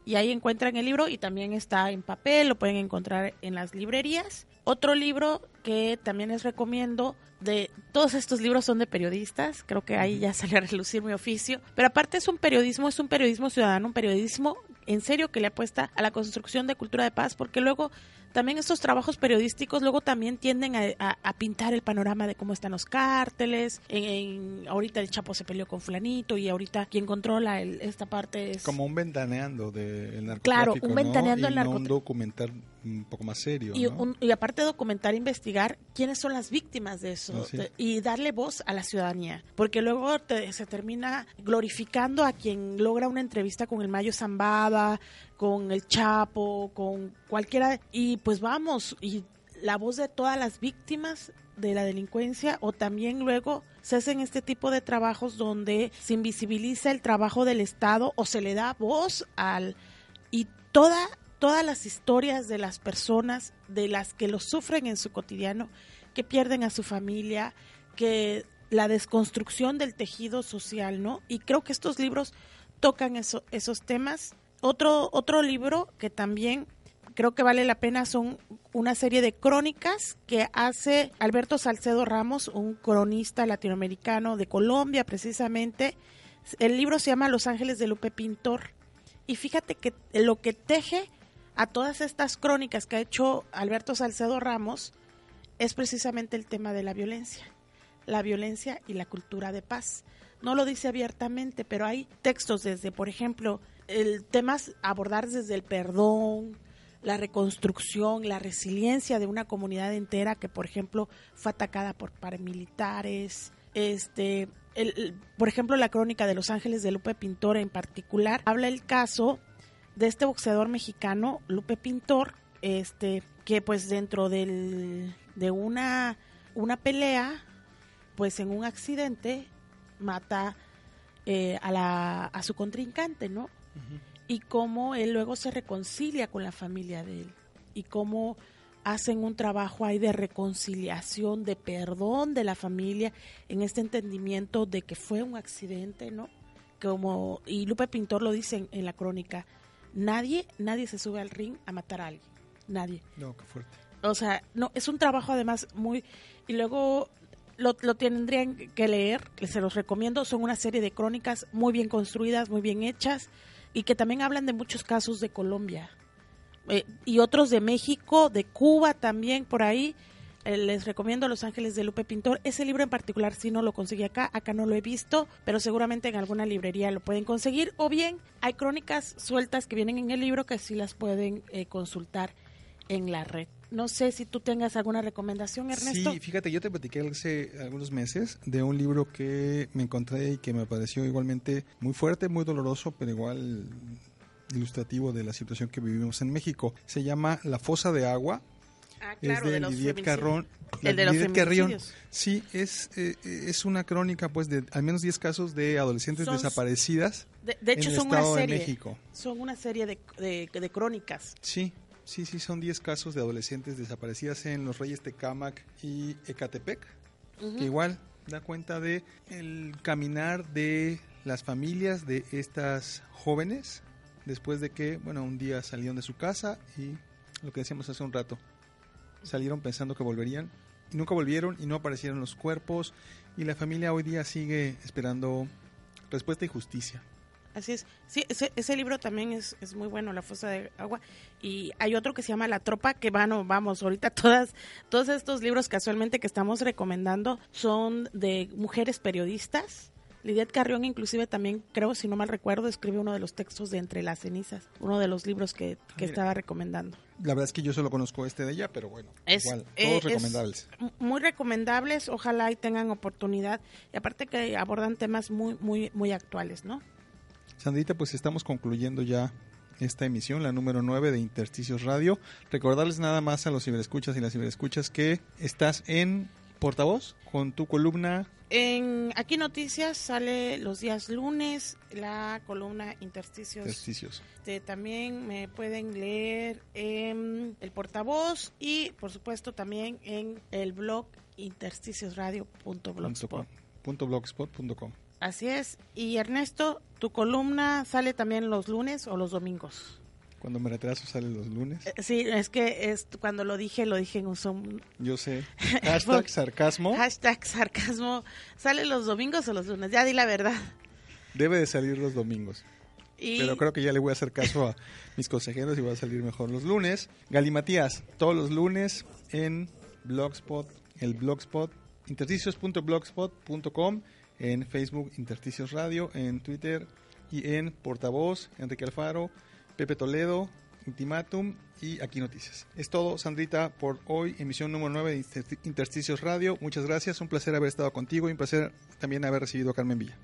y ahí encuentran el libro y también está en papel, lo pueden encontrar en las librerías. Otro libro que también les recomiendo de todos estos libros son de periodistas, creo que ahí ya salió a relucir mi oficio, pero aparte es un periodismo, es un periodismo ciudadano, un periodismo en serio que le apuesta a la construcción de cultura de paz, porque luego también estos trabajos periodísticos luego también tienden a, pintar el panorama de cómo están los cárteles. En, ahorita el Chapo se peleó con Flanito y ahorita quien controla esta parte es... Como un ventaneando del narcotráfico, Claro, un ventaneando del narcotráfico. un documental un poco más serio. Y, y aparte de documentar, investigar quiénes son las víctimas de eso y darle voz a la ciudadanía. Porque luego se termina glorificando a quien logra una entrevista con el Mayo Zambada, con el Chapo, con cualquiera. Y pues vamos, y la voz de todas las víctimas de la delincuencia o también luego se hacen este tipo de trabajos donde se invisibiliza el trabajo del Estado o se le da voz al y toda todas las historias de las personas de las que lo sufren en su cotidiano, que pierden a su familia, que la desconstrucción del tejido social, ¿no? Y creo que estos libros tocan eso, esos temas otro, otro libro que también creo que vale la pena son una serie de crónicas que hace Alberto Salcedo Ramos, un cronista latinoamericano de Colombia precisamente. El libro se llama Los Ángeles de Lupe Pintor. Y fíjate que lo que teje a todas estas crónicas que ha hecho Alberto Salcedo Ramos es precisamente el tema de la violencia. La violencia y la cultura de paz. No lo dice abiertamente, pero hay textos desde, por ejemplo, el tema es abordar desde el perdón, la reconstrucción, la resiliencia de una comunidad entera que, por ejemplo, fue atacada por paramilitares. Este, el, por ejemplo, la crónica de Los Ángeles de Lupe Pintor en particular habla el caso de este boxeador mexicano, Lupe Pintor, este, que pues dentro del, de una, una pelea, pues en un accidente mata eh, a, la, a su contrincante, ¿no? Y cómo él luego se reconcilia con la familia de él y cómo hacen un trabajo ahí de reconciliación, de perdón de la familia en este entendimiento de que fue un accidente, ¿no? Como y Lupe Pintor lo dice en, la crónica, nadie nadie se sube al ring a matar a alguien, nadie. No, qué fuerte. O sea, no es un trabajo además muy y luego lo, lo, tendrían que leer, se los recomiendo, son una serie de crónicas muy bien construidas, muy bien hechas, y que también hablan de muchos casos de Colombia eh, y otros de México, de Cuba también por ahí. Eh, les recomiendo Los Ángeles de Lupe Pintor. Ese libro en particular si no lo conseguí acá, acá no lo he visto, pero seguramente en alguna librería lo pueden conseguir. O bien hay crónicas sueltas que vienen en el libro que sí las pueden eh, consultar en la red. No sé si tú tengas alguna recomendación, Ernesto. Sí, fíjate, yo te platiqué hace algunos meses de un libro que me encontré y que me pareció igualmente muy fuerte, muy doloroso, pero igual ilustrativo de la situación que vivimos en México. Se llama La fosa de agua. Ah, claro, es de, Lidiet Carrón. El de los Carrión. Sí, es, eh, es una crónica pues de al menos 10 casos de adolescentes desaparecidas de, hecho, en son Estado una serie, de México. Son una serie de, de, de crónicas. Sí, Sí, sí, son 10 casos de adolescentes desaparecidas en los Reyes Tecámac y Ecatepec, que igual da cuenta de el caminar de las familias de estas jóvenes después de que, bueno, un día salieron de su casa y lo que decíamos hace un rato, salieron pensando que volverían y nunca volvieron y no aparecieron los cuerpos y la familia hoy día sigue esperando respuesta y justicia. Así es. Sí, ese, ese libro también es, es, muy bueno, La Fosa de Agua. Y hay otro que se llama La Tropa, que van, vamos, ahorita todas, todos estos libros casualmente que estamos recomendando son de mujeres periodistas. Lidia Carrión inclusive también, creo, si no mal recuerdo, escribe uno de los textos de Entre las cenizas, uno de los libros que, que estaba recomendando. La verdad es que yo solo conozco este de ella, pero bueno, igual, eh, todos recomendables. muy recomendables, ojalá y tengan oportunidad. Y aparte que abordan temas muy, muy, muy actuales, ¿no? Sandrita, pues estamos concluyendo ya esta emisión, la número 9 de Intersticios Radio. Recordarles nada más a los ciberescuchas y las ciberescuchas que estás en portavoz con tu columna En Aquí Noticias sale los días lunes la columna Intersticios. Este, también me pueden leer en El Portavoz y, por supuesto, también en el blog intersticiosradio.blogspot. Así es. Y Ernesto, tu columna sale también los lunes o los domingos. Cuando me retraso sale los lunes. Eh, Sí, es que es, cuando lo dije, lo dije en un son- Yo sé. Hashtag sarcasmo. hashtag sarcasmo. ¿Sale los domingos o los lunes? Ya di la verdad. Debe de salir los domingos. Y Pero creo que ya le voy a hacer caso a mis consejeros y va a salir mejor los lunes. Galimatías, todos los lunes en Blogspot, el Blogspot, intersticios.blogspot.com, en Facebook Intersticios Radio, en Twitter y en Portavoz, Enrique Alfaro, Pepe Toledo, Intimatum y Aquí Noticias. Es todo, Sandrita, por hoy, emisión número 9 de Intersti- Intersticios Radio. Muchas gracias, un placer haber estado contigo y un placer también haber recibido a Carmen Villa.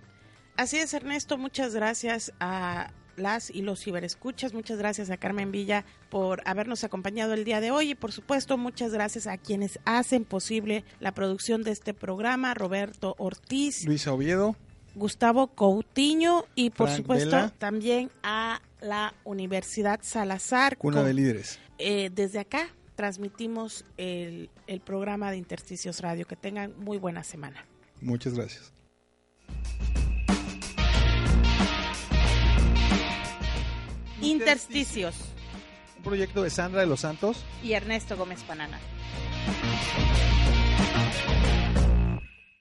Así es, Ernesto, muchas gracias a las y los ciberescuchas, muchas gracias a Carmen Villa por habernos acompañado el día de hoy y por supuesto muchas gracias a quienes hacen posible la producción de este programa, Roberto Ortiz, Luisa Oviedo, Gustavo Coutinho y por Frank supuesto Vela. también a la Universidad Salazar. Cuna de Líderes. eh, desde acá transmitimos el, el programa de Intersticios Radio. Que tengan muy buena semana. Muchas gracias. Intersticios Un proyecto de Sandra de los Santos. y Ernesto Gómez Panana.